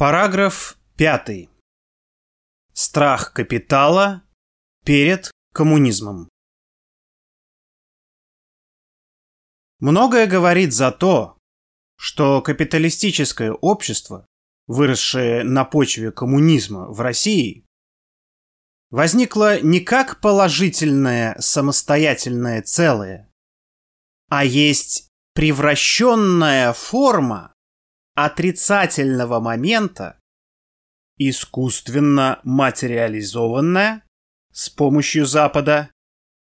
Параграф 5. Страх капитала перед коммунизмом. Многое говорит за то, что капиталистическое общество, выросшее на почве коммунизма в России, возникло не как положительное самостоятельное целое, а есть превращенная форма отрицательного момента, искусственно материализованная с помощью Запада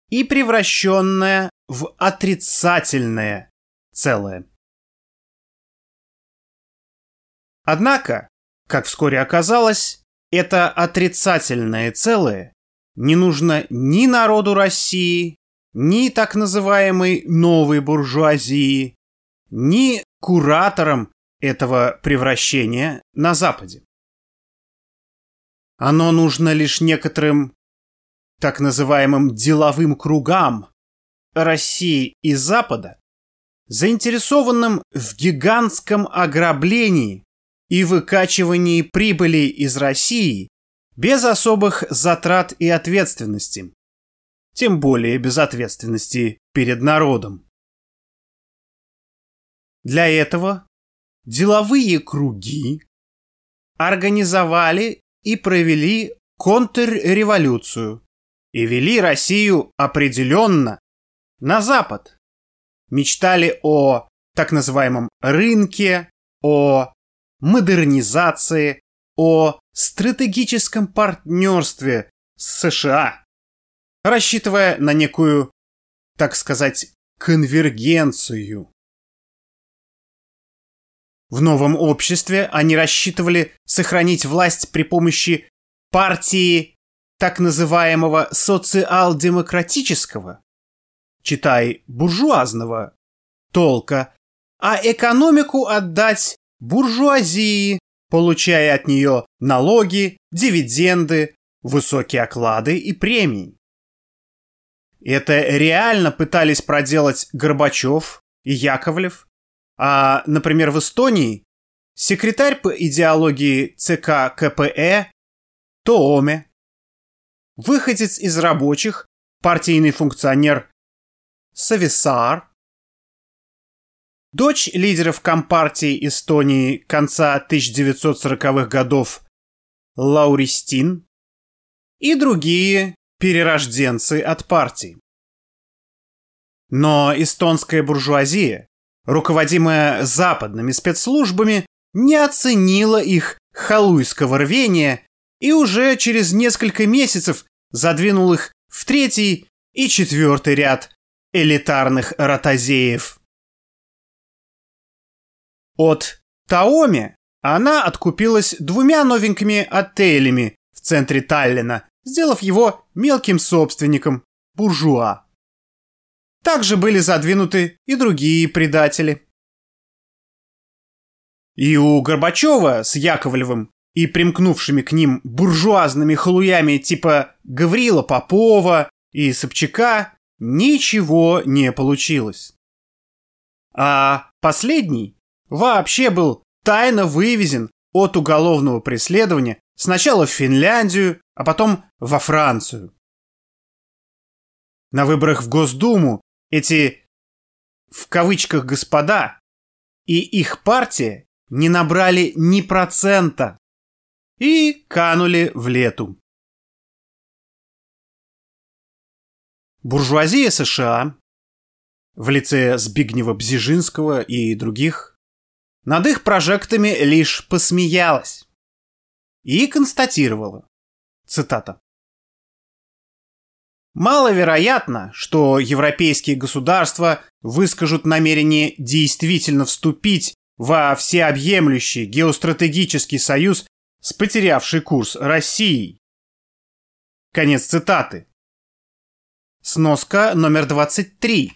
и превращенная в отрицательное целое. Однако, как вскоре оказалось, это отрицательное целое не нужно ни народу России, ни так называемой новой буржуазии, ни кураторам этого превращения на Западе. Оно нужно лишь некоторым так называемым деловым кругам России и Запада, заинтересованным в гигантском ограблении и выкачивании прибыли из России без особых затрат и ответственности, тем более без ответственности перед народом. Для этого деловые круги организовали и провели контрреволюцию и вели Россию определенно на Запад. Мечтали о так называемом рынке, о модернизации, о стратегическом партнерстве с США, рассчитывая на некую, так сказать, конвергенцию. В новом обществе они рассчитывали сохранить власть при помощи партии так называемого социал-демократического, читай, буржуазного толка, а экономику отдать буржуазии, получая от нее налоги, дивиденды, высокие оклады и премии. Это реально пытались проделать Горбачев и Яковлев, а, например, в Эстонии секретарь по идеологии ЦК КПЭ Тооме, выходец из рабочих, партийный функционер Сависар, дочь лидеров Компартии Эстонии конца 1940-х годов Лауристин и другие перерожденцы от партии. Но эстонская буржуазия руководимая западными спецслужбами, не оценила их халуйского рвения и уже через несколько месяцев задвинул их в третий и четвертый ряд элитарных ротозеев. От Таоми она откупилась двумя новенькими отелями в центре Таллина, сделав его мелким собственником, буржуа. Также были задвинуты и другие предатели. И у Горбачева с Яковлевым и примкнувшими к ним буржуазными халуями типа Гаврила Попова и Собчака ничего не получилось. А последний вообще был тайно вывезен от уголовного преследования сначала в Финляндию, а потом во Францию. На выборах в Госдуму эти в кавычках господа и их партия не набрали ни процента и канули в лету. Буржуазия США в лице Збигнева Бзижинского и других над их прожектами лишь посмеялась и констатировала, цитата, Маловероятно, что европейские государства выскажут намерение действительно вступить во всеобъемлющий геостратегический союз с потерявшей курс Россией. Конец цитаты. Сноска номер 23.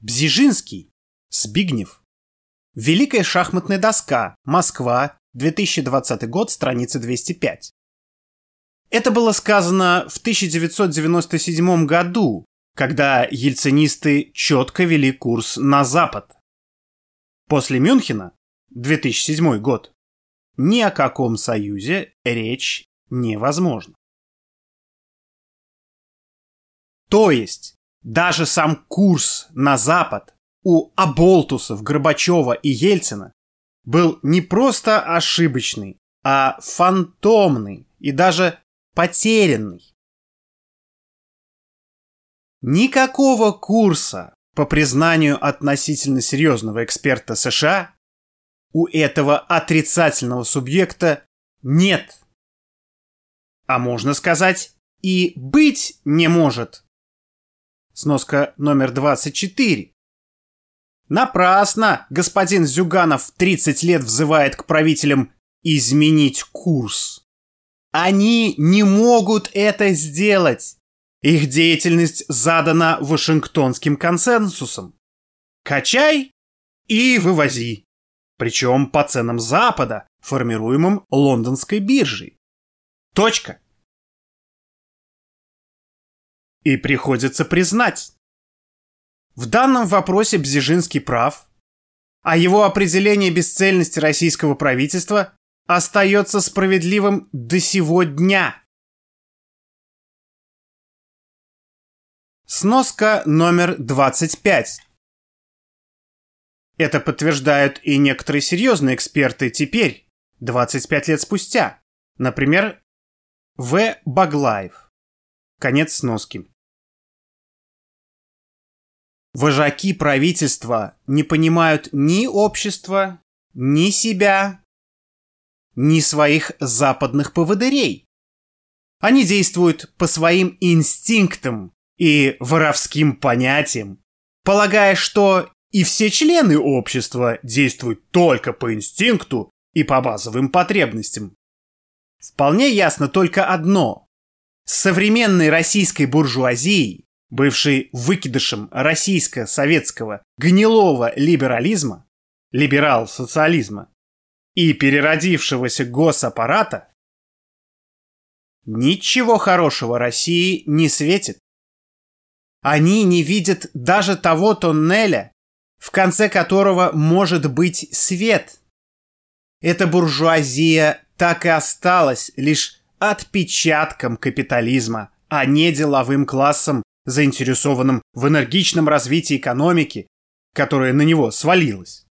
Бзижинский. Сбигнев. Великая шахматная доска. Москва. 2020 год. Страница 205. Это было сказано в 1997 году, когда ельцинисты четко вели курс на Запад. После Мюнхена 2007 год, ни о каком союзе речь невозможна. То есть, даже сам курс на Запад у Аболтусов, Горбачева и Ельцина был не просто ошибочный, а фантомный и даже потерянный. Никакого курса, по признанию относительно серьезного эксперта США, у этого отрицательного субъекта нет. А можно сказать, и быть не может. Сноска номер 24. Напрасно господин Зюганов 30 лет взывает к правителям изменить курс. Они не могут это сделать. Их деятельность задана Вашингтонским консенсусом. Качай и вывози. Причем по ценам Запада, формируемым лондонской биржей. Точка. И приходится признать, в данном вопросе Бзижинский прав, а его определение бесцельности российского правительства остается справедливым до сего дня. Сноска номер 25. Это подтверждают и некоторые серьезные эксперты теперь, 25 лет спустя. Например, В. Баглаев. Конец сноски. Вожаки правительства не понимают ни общества, ни себя, ни своих западных поводырей. Они действуют по своим инстинктам и воровским понятиям, полагая, что и все члены общества действуют только по инстинкту и по базовым потребностям. Вполне ясно только одно. С современной российской буржуазией бывший выкидышем российско-советского гнилого либерализма, либерал-социализма и переродившегося госаппарата, ничего хорошего России не светит. Они не видят даже того тоннеля, в конце которого может быть свет. Эта буржуазия так и осталась лишь отпечатком капитализма, а не деловым классом заинтересованным в энергичном развитии экономики, которая на него свалилась.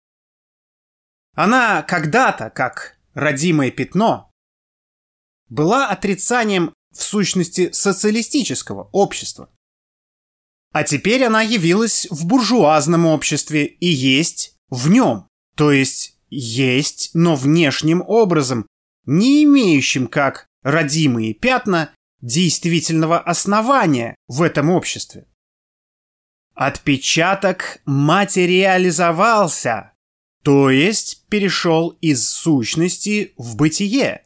Она когда-то, как родимое пятно, была отрицанием в сущности социалистического общества. А теперь она явилась в буржуазном обществе и есть в нем, то есть есть, но внешним образом, не имеющим как родимые пятна действительного основания в этом обществе. Отпечаток материализовался, то есть перешел из сущности в бытие,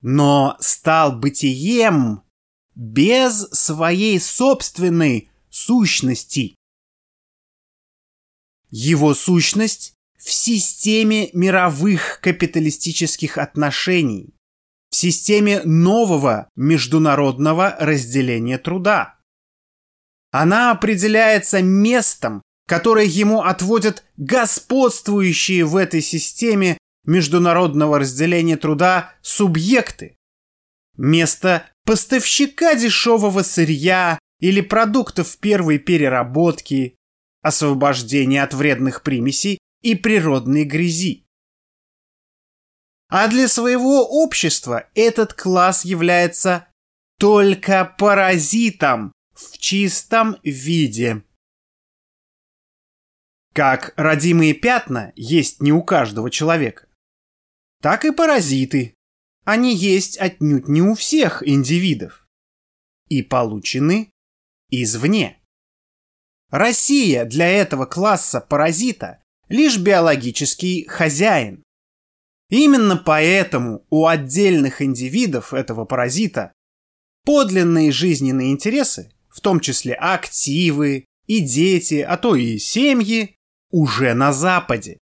но стал бытием без своей собственной сущности. Его сущность в системе мировых капиталистических отношений, в системе нового международного разделения труда. Она определяется местом, которое ему отводят господствующие в этой системе международного разделения труда субъекты. Место поставщика дешевого сырья или продуктов первой переработки, освобождения от вредных примесей и природной грязи. А для своего общества этот класс является только паразитом в чистом виде. Как родимые пятна есть не у каждого человека, так и паразиты. Они есть отнюдь не у всех индивидов и получены извне. Россия для этого класса паразита лишь биологический хозяин. Именно поэтому у отдельных индивидов этого паразита подлинные жизненные интересы, в том числе активы и дети, а то и семьи, уже на Западе.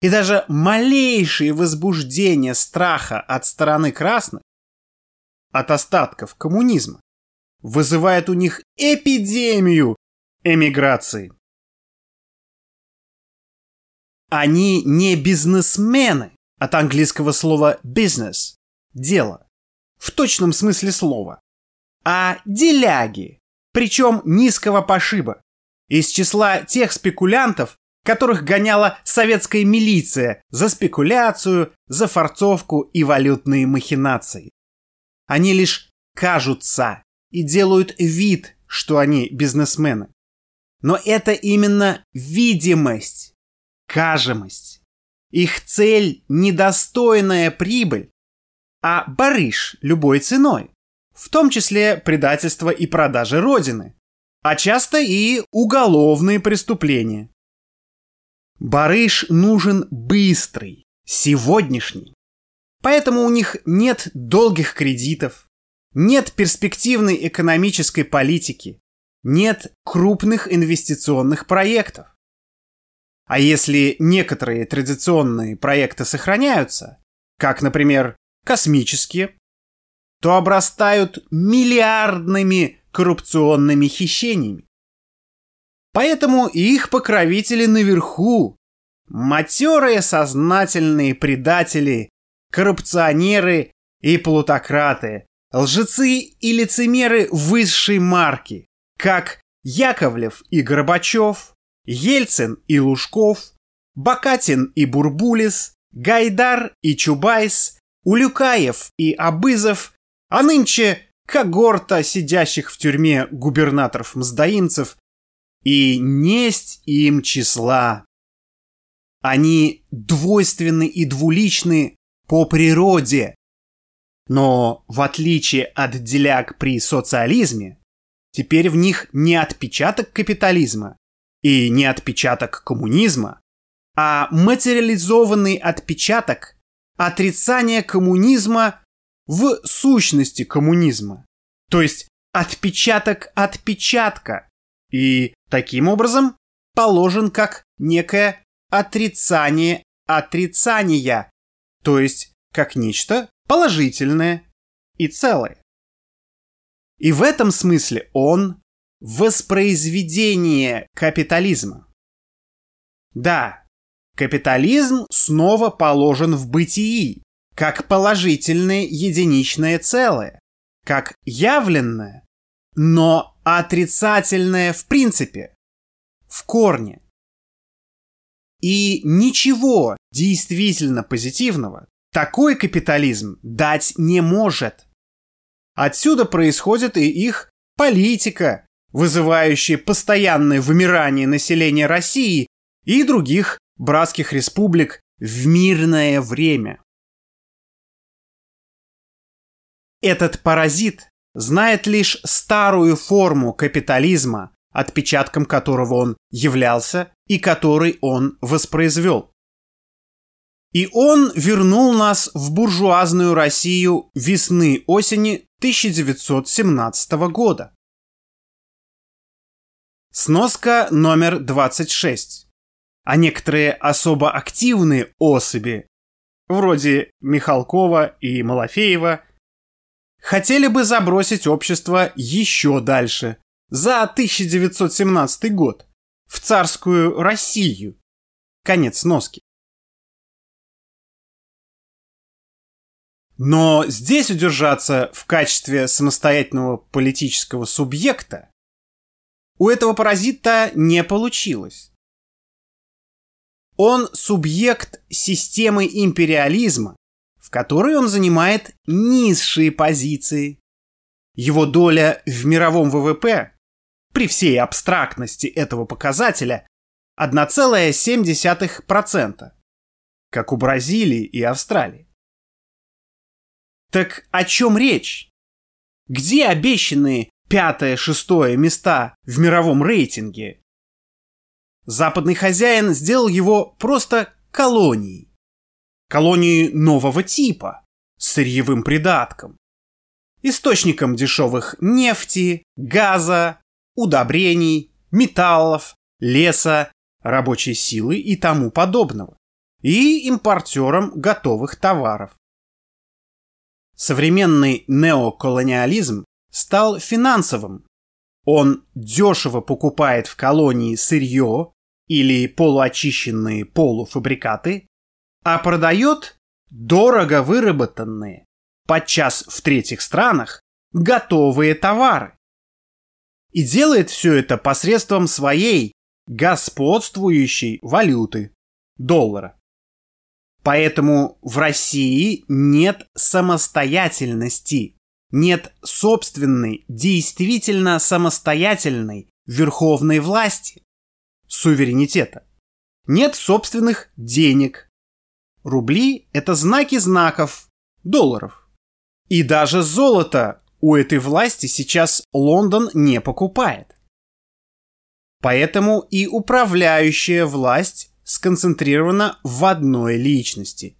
И даже малейшие возбуждения страха от стороны красных, от остатков коммунизма, вызывает у них эпидемию эмиграции. Они не бизнесмены, от английского слова business – дело, в точном смысле слова, а деляги, причем низкого пошиба, из числа тех спекулянтов, которых гоняла советская милиция за спекуляцию, за форцовку и валютные махинации. Они лишь кажутся и делают вид, что они бизнесмены. Но это именно видимость, кажемость. Их цель – недостойная прибыль, а барыш любой ценой, в том числе предательство и продажи Родины, а часто и уголовные преступления. Барыш нужен быстрый, сегодняшний. Поэтому у них нет долгих кредитов, нет перспективной экономической политики, нет крупных инвестиционных проектов. А если некоторые традиционные проекты сохраняются, как, например, космические, то обрастают миллиардными коррупционными хищениями. Поэтому их покровители наверху, матерые сознательные предатели, коррупционеры и плутократы, лжецы и лицемеры высшей марки, как Яковлев и Горбачев, Ельцин и Лужков, Бакатин и Бурбулис, Гайдар и Чубайс, Улюкаев и Абызов, а нынче когорта сидящих в тюрьме губернаторов-мздоимцев и несть им числа. Они двойственны и двуличны по природе. Но в отличие от деляг при социализме, теперь в них не отпечаток капитализма и не отпечаток коммунизма, а материализованный отпечаток отрицания коммунизма в сущности коммунизма. То есть отпечаток отпечатка, и таким образом положен как некое отрицание отрицания, то есть как нечто положительное и целое. И в этом смысле он воспроизведение капитализма. Да, капитализм снова положен в бытии, как положительное единичное целое, как явленное, но отрицательное в принципе, в корне. И ничего действительно позитивного такой капитализм дать не может. Отсюда происходит и их политика, вызывающая постоянное вымирание населения России и других братских республик в мирное время. Этот паразит знает лишь старую форму капитализма, отпечатком которого он являлся и который он воспроизвел. И он вернул нас в буржуазную Россию весны-осени 1917 года. Сноска номер 26. А некоторые особо активные особи, вроде Михалкова и Малафеева, хотели бы забросить общество еще дальше, за 1917 год, в царскую Россию. Конец носки. Но здесь удержаться в качестве самостоятельного политического субъекта у этого паразита не получилось. Он субъект системы империализма, которой он занимает низшие позиции. Его доля в мировом ВВП, при всей абстрактности этого показателя, 1,7%, как у Бразилии и Австралии. Так о чем речь? Где обещанные пятое-шестое места в мировом рейтинге? Западный хозяин сделал его просто колонией колонии нового типа, с сырьевым придатком, источником дешевых нефти, газа, удобрений, металлов, леса, рабочей силы и тому подобного, и импортером готовых товаров. Современный неоколониализм стал финансовым. Он дешево покупает в колонии сырье или полуочищенные полуфабрикаты, а продает дорого выработанные, подчас в третьих странах, готовые товары. И делает все это посредством своей господствующей валюты – доллара. Поэтому в России нет самостоятельности, нет собственной, действительно самостоятельной верховной власти, суверенитета. Нет собственных денег. Рубли – это знаки знаков, долларов. И даже золото у этой власти сейчас Лондон не покупает. Поэтому и управляющая власть сконцентрирована в одной личности.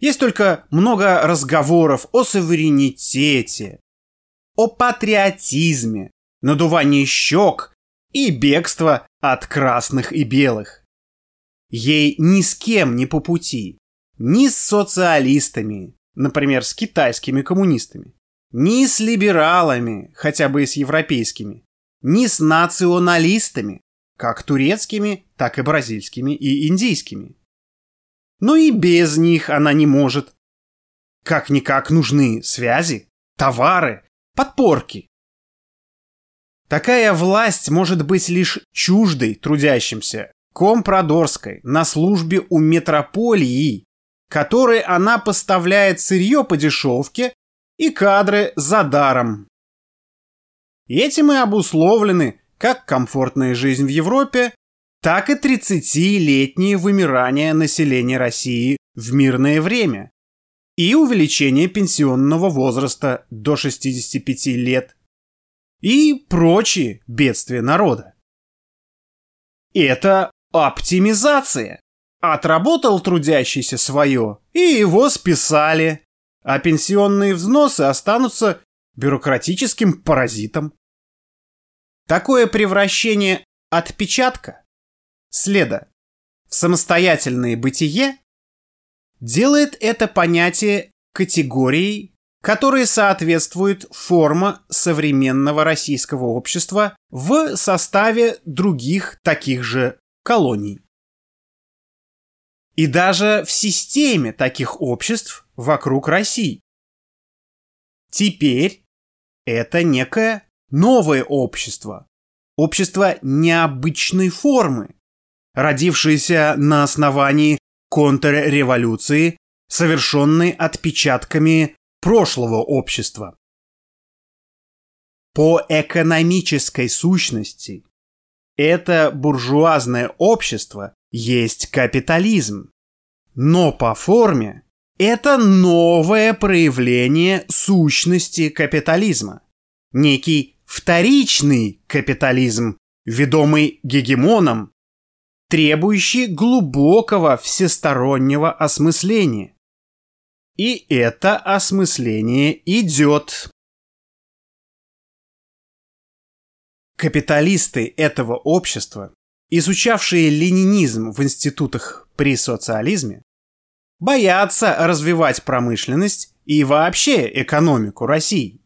Есть только много разговоров о суверенитете, о патриотизме, надувании щек и бегство от красных и белых. Ей ни с кем не по пути, ни с социалистами, например, с китайскими коммунистами, ни с либералами, хотя бы и с европейскими, ни с националистами, как турецкими, так и бразильскими и индийскими. Но и без них она не может. Как-никак нужны связи, товары, подпорки. Такая власть может быть лишь чуждой трудящимся, компрадорской, на службе у метрополии, которой она поставляет сырье по дешевке и кадры за даром. Этим и обусловлены как комфортная жизнь в Европе, так и 30-летнее вымирание населения России в мирное время и увеличение пенсионного возраста до 65 лет и прочие бедствия народа. Это оптимизация. Отработал трудящийся свое, и его списали, а пенсионные взносы останутся бюрократическим паразитом. Такое превращение отпечатка, следа, в самостоятельное бытие делает это понятие категорией, которой соответствует форма современного российского общества в составе других таких же колоний. И даже в системе таких обществ вокруг России. Теперь это некое новое общество, общество необычной формы, родившееся на основании контрреволюции, совершенной отпечатками прошлого общества. По экономической сущности это буржуазное общество есть капитализм, но по форме это новое проявление сущности капитализма, некий вторичный капитализм, ведомый гегемоном, требующий глубокого всестороннего осмысления. И это осмысление идет. Капиталисты этого общества, изучавшие ленинизм в институтах при социализме, боятся развивать промышленность и вообще экономику России.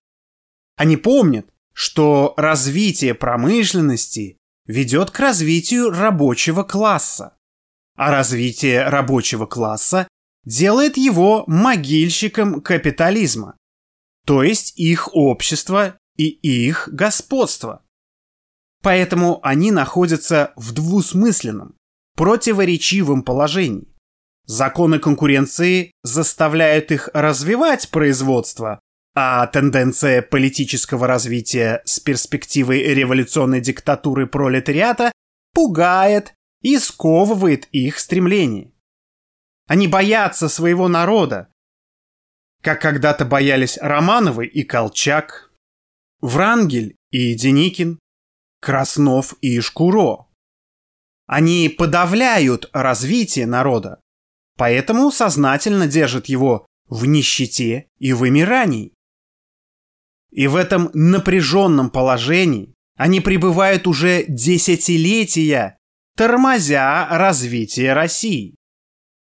Они помнят, что развитие промышленности ведет к развитию рабочего класса, а развитие рабочего класса делает его могильщиком капитализма, то есть их общества и их господства. Поэтому они находятся в двусмысленном, противоречивом положении. Законы конкуренции заставляют их развивать производство, а тенденция политического развития с перспективой революционной диктатуры пролетариата пугает и сковывает их стремление. Они боятся своего народа, как когда-то боялись Романовы и Колчак, Врангель и Деникин, Краснов и Шкуро. Они подавляют развитие народа, поэтому сознательно держат его в нищете и вымирании. И в этом напряженном положении они пребывают уже десятилетия, тормозя развитие России.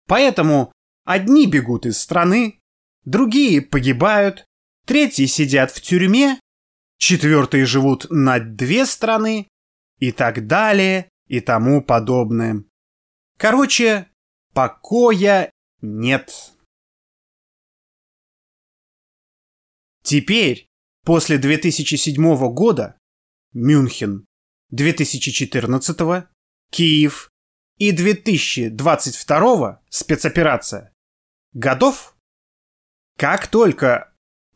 Поэтому одни бегут из страны, другие погибают, третьи сидят в тюрьме, четвертые живут на две страны и так далее и тому подобное. Короче, покоя нет. Теперь, после 2007 года, Мюнхен, 2014, Киев и 2022 спецоперация годов? Как только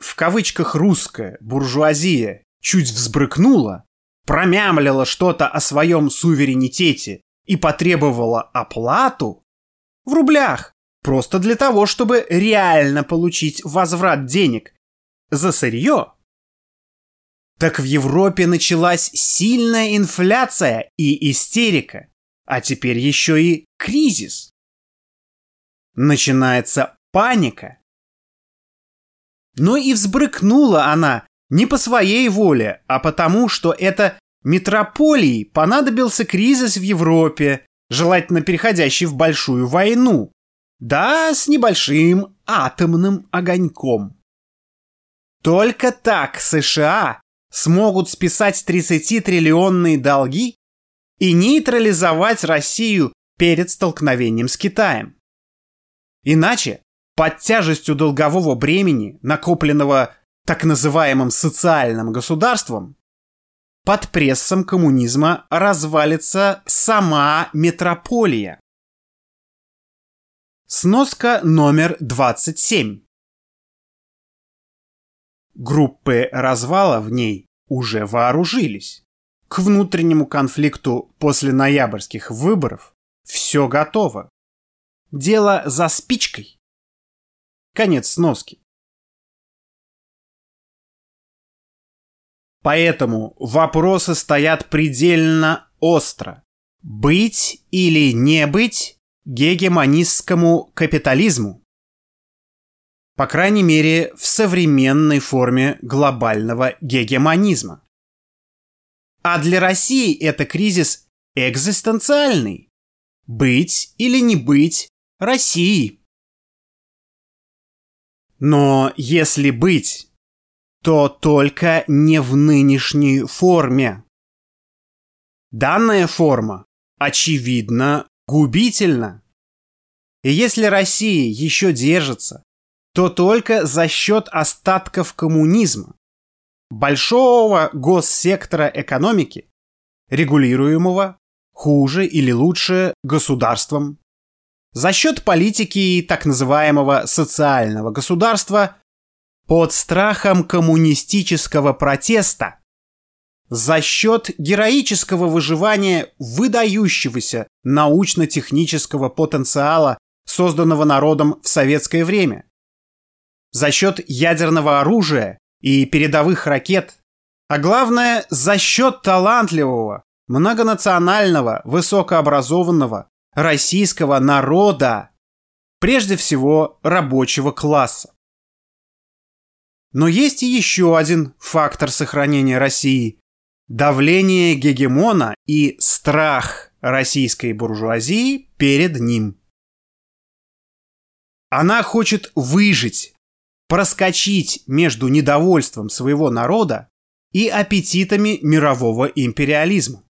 в кавычках русская буржуазия чуть взбрыкнула, промямлила что-то о своем суверенитете и потребовала оплату в рублях, просто для того, чтобы реально получить возврат денег за сырье, так в Европе началась сильная инфляция и истерика, а теперь еще и кризис. Начинается паника. Но и взбрыкнула она не по своей воле, а потому, что это метрополии понадобился кризис в Европе, желательно переходящий в большую войну. Да, с небольшим атомным огоньком. Только так США смогут списать 30-триллионные долги и нейтрализовать Россию перед столкновением с Китаем. Иначе, под тяжестью долгового бремени, накопленного так называемым социальным государством, под прессом коммунизма развалится сама метрополия. Сноска номер 27. Группы развала в ней уже вооружились. К внутреннему конфликту после ноябрьских выборов все готово. Дело за спичкой. Конец сноски. Поэтому вопросы стоят предельно остро. Быть или не быть гегемонистскому капитализму? По крайней мере, в современной форме глобального гегемонизма. А для России это кризис экзистенциальный. Быть или не быть Россией. Но если быть, то только не в нынешней форме. Данная форма, очевидно, губительна. И если Россия еще держится то только за счет остатков коммунизма, большого госсектора экономики, регулируемого хуже или лучше государством, за счет политики так называемого социального государства под страхом коммунистического протеста, за счет героического выживания выдающегося научно-технического потенциала, созданного народом в советское время, за счет ядерного оружия и передовых ракет, а главное за счет талантливого, многонационального, высокообразованного российского народа, прежде всего рабочего класса. Но есть и еще один фактор сохранения России – давление гегемона и страх российской буржуазии перед ним. Она хочет выжить проскочить между недовольством своего народа и аппетитами мирового империализма.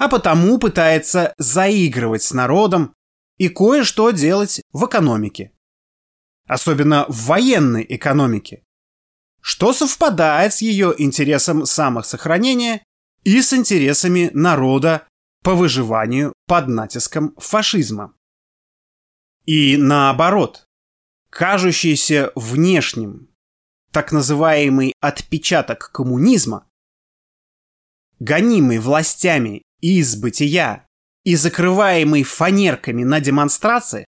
А потому пытается заигрывать с народом и кое-что делать в экономике. Особенно в военной экономике. Что совпадает с ее интересом самосохранения и с интересами народа по выживанию под натиском фашизма. И наоборот, кажущийся внешним, так называемый отпечаток коммунизма, гонимый властями из бытия и закрываемый фанерками на демонстрации,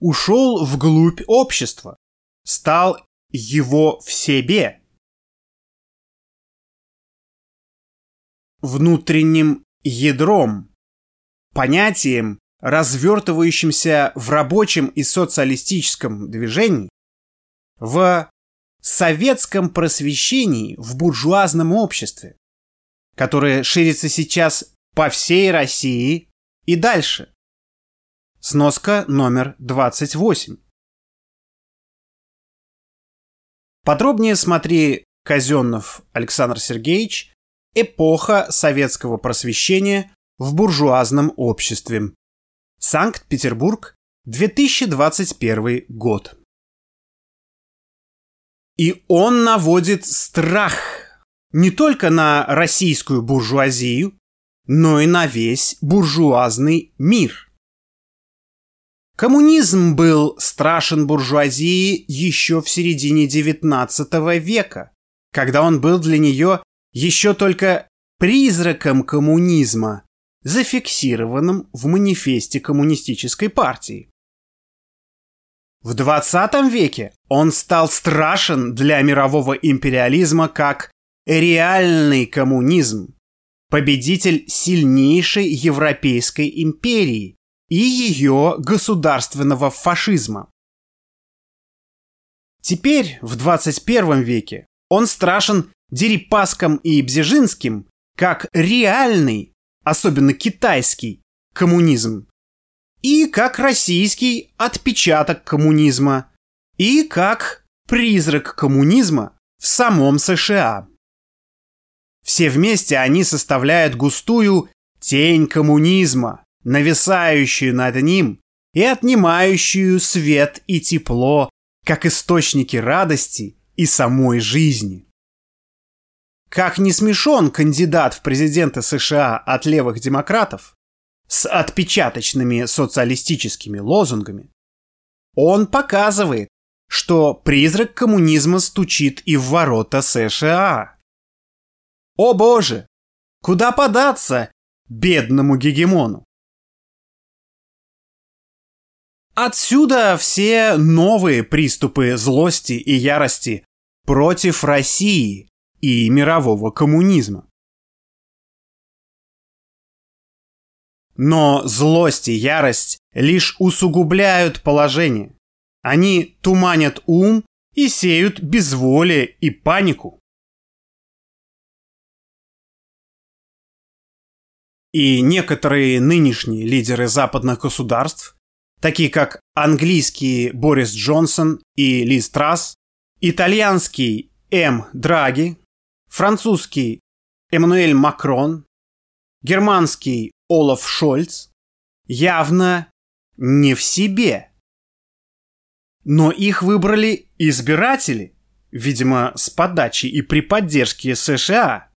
ушел вглубь общества, стал его в себе. Внутренним ядром, понятием, развертывающимся в рабочем и социалистическом движении, в советском просвещении в буржуазном обществе, которое ширится сейчас по всей России и дальше. Сноска номер 28. Подробнее смотри Казенов Александр Сергеевич «Эпоха советского просвещения в буржуазном обществе. Санкт-Петербург, 2021 год. И он наводит страх не только на российскую буржуазию, но и на весь буржуазный мир. Коммунизм был страшен буржуазии еще в середине XIX века, когда он был для нее еще только призраком коммунизма, зафиксированным в манифесте коммунистической партии. В 20 веке он стал страшен для мирового империализма как реальный коммунизм, победитель сильнейшей Европейской империи и ее государственного фашизма. Теперь, в 21 веке, он страшен Дерипаском и Бзежинским как реальный, особенно китайский, коммунизм, и как российский отпечаток коммунизма, и как призрак коммунизма в самом США. Все вместе они составляют густую тень коммунизма, нависающую над ним и отнимающую свет и тепло, как источники радости и самой жизни. Как не смешон кандидат в президенты США от левых демократов с отпечаточными социалистическими лозунгами, он показывает, что призрак коммунизма стучит и в ворота США. О боже! Куда податься бедному гегемону? Отсюда все новые приступы злости и ярости против России и мирового коммунизма. Но злость и ярость лишь усугубляют положение. Они туманят ум и сеют безволие и панику. И некоторые нынешние лидеры западных государств, такие как английский Борис Джонсон и Ли Страс, итальянский М. Драги, французский Эммануэль Макрон, германский Олаф Шольц, явно не в себе. Но их выбрали избиратели, видимо, с подачи и при поддержке США.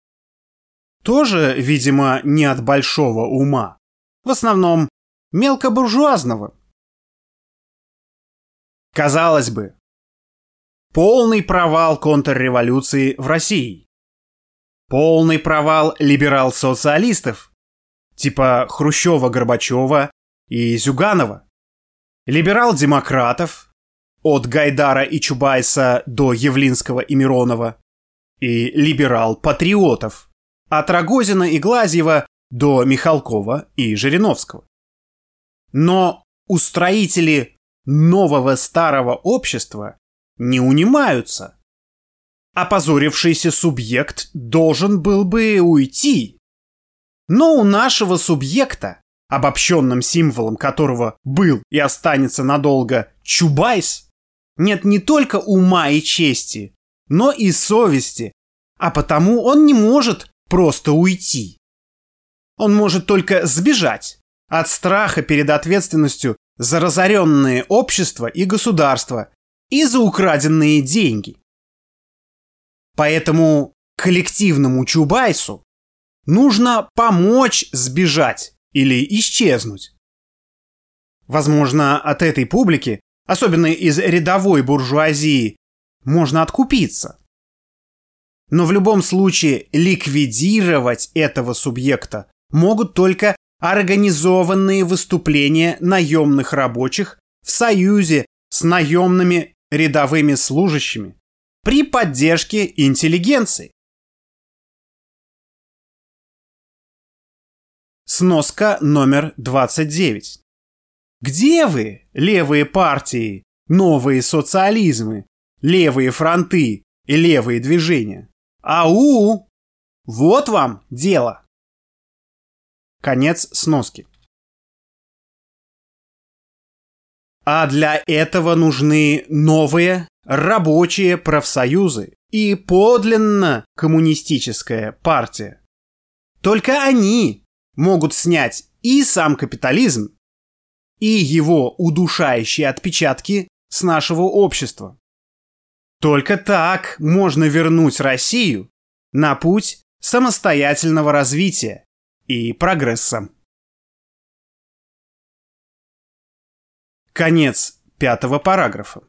Тоже, видимо, не от большого ума. В основном мелкобуржуазного. Казалось бы, полный провал контрреволюции в России. Полный провал либерал-социалистов, типа Хрущева-Горбачева и Зюганова. Либерал-демократов, от Гайдара и Чубайса до Явлинского и Миронова. И либерал-патриотов, от Рогозина и Глазьева до Михалкова и Жириновского. Но устроители нового старого общества не унимаются. Опозорившийся субъект должен был бы уйти. Но у нашего субъекта, обобщенным символом которого был и останется надолго Чубайс, нет не только ума и чести, но и совести, а потому он не может просто уйти. Он может только сбежать от страха перед ответственностью за разоренные общества и государства и за украденные деньги. Поэтому коллективному Чубайсу нужно помочь сбежать или исчезнуть. Возможно, от этой публики, особенно из рядовой буржуазии, можно откупиться. Но в любом случае ликвидировать этого субъекта могут только организованные выступления наемных рабочих в союзе с наемными рядовыми служащими при поддержке интеллигенции. Сноска номер 29. Где вы, левые партии, новые социализмы, левые фронты и левые движения? Ау! Вот вам дело. Конец сноски. А для этого нужны новые рабочие профсоюзы и подлинно коммунистическая партия. Только они могут снять и сам капитализм, и его удушающие отпечатки с нашего общества. Только так можно вернуть Россию на путь самостоятельного развития и прогресса. Конец пятого параграфа.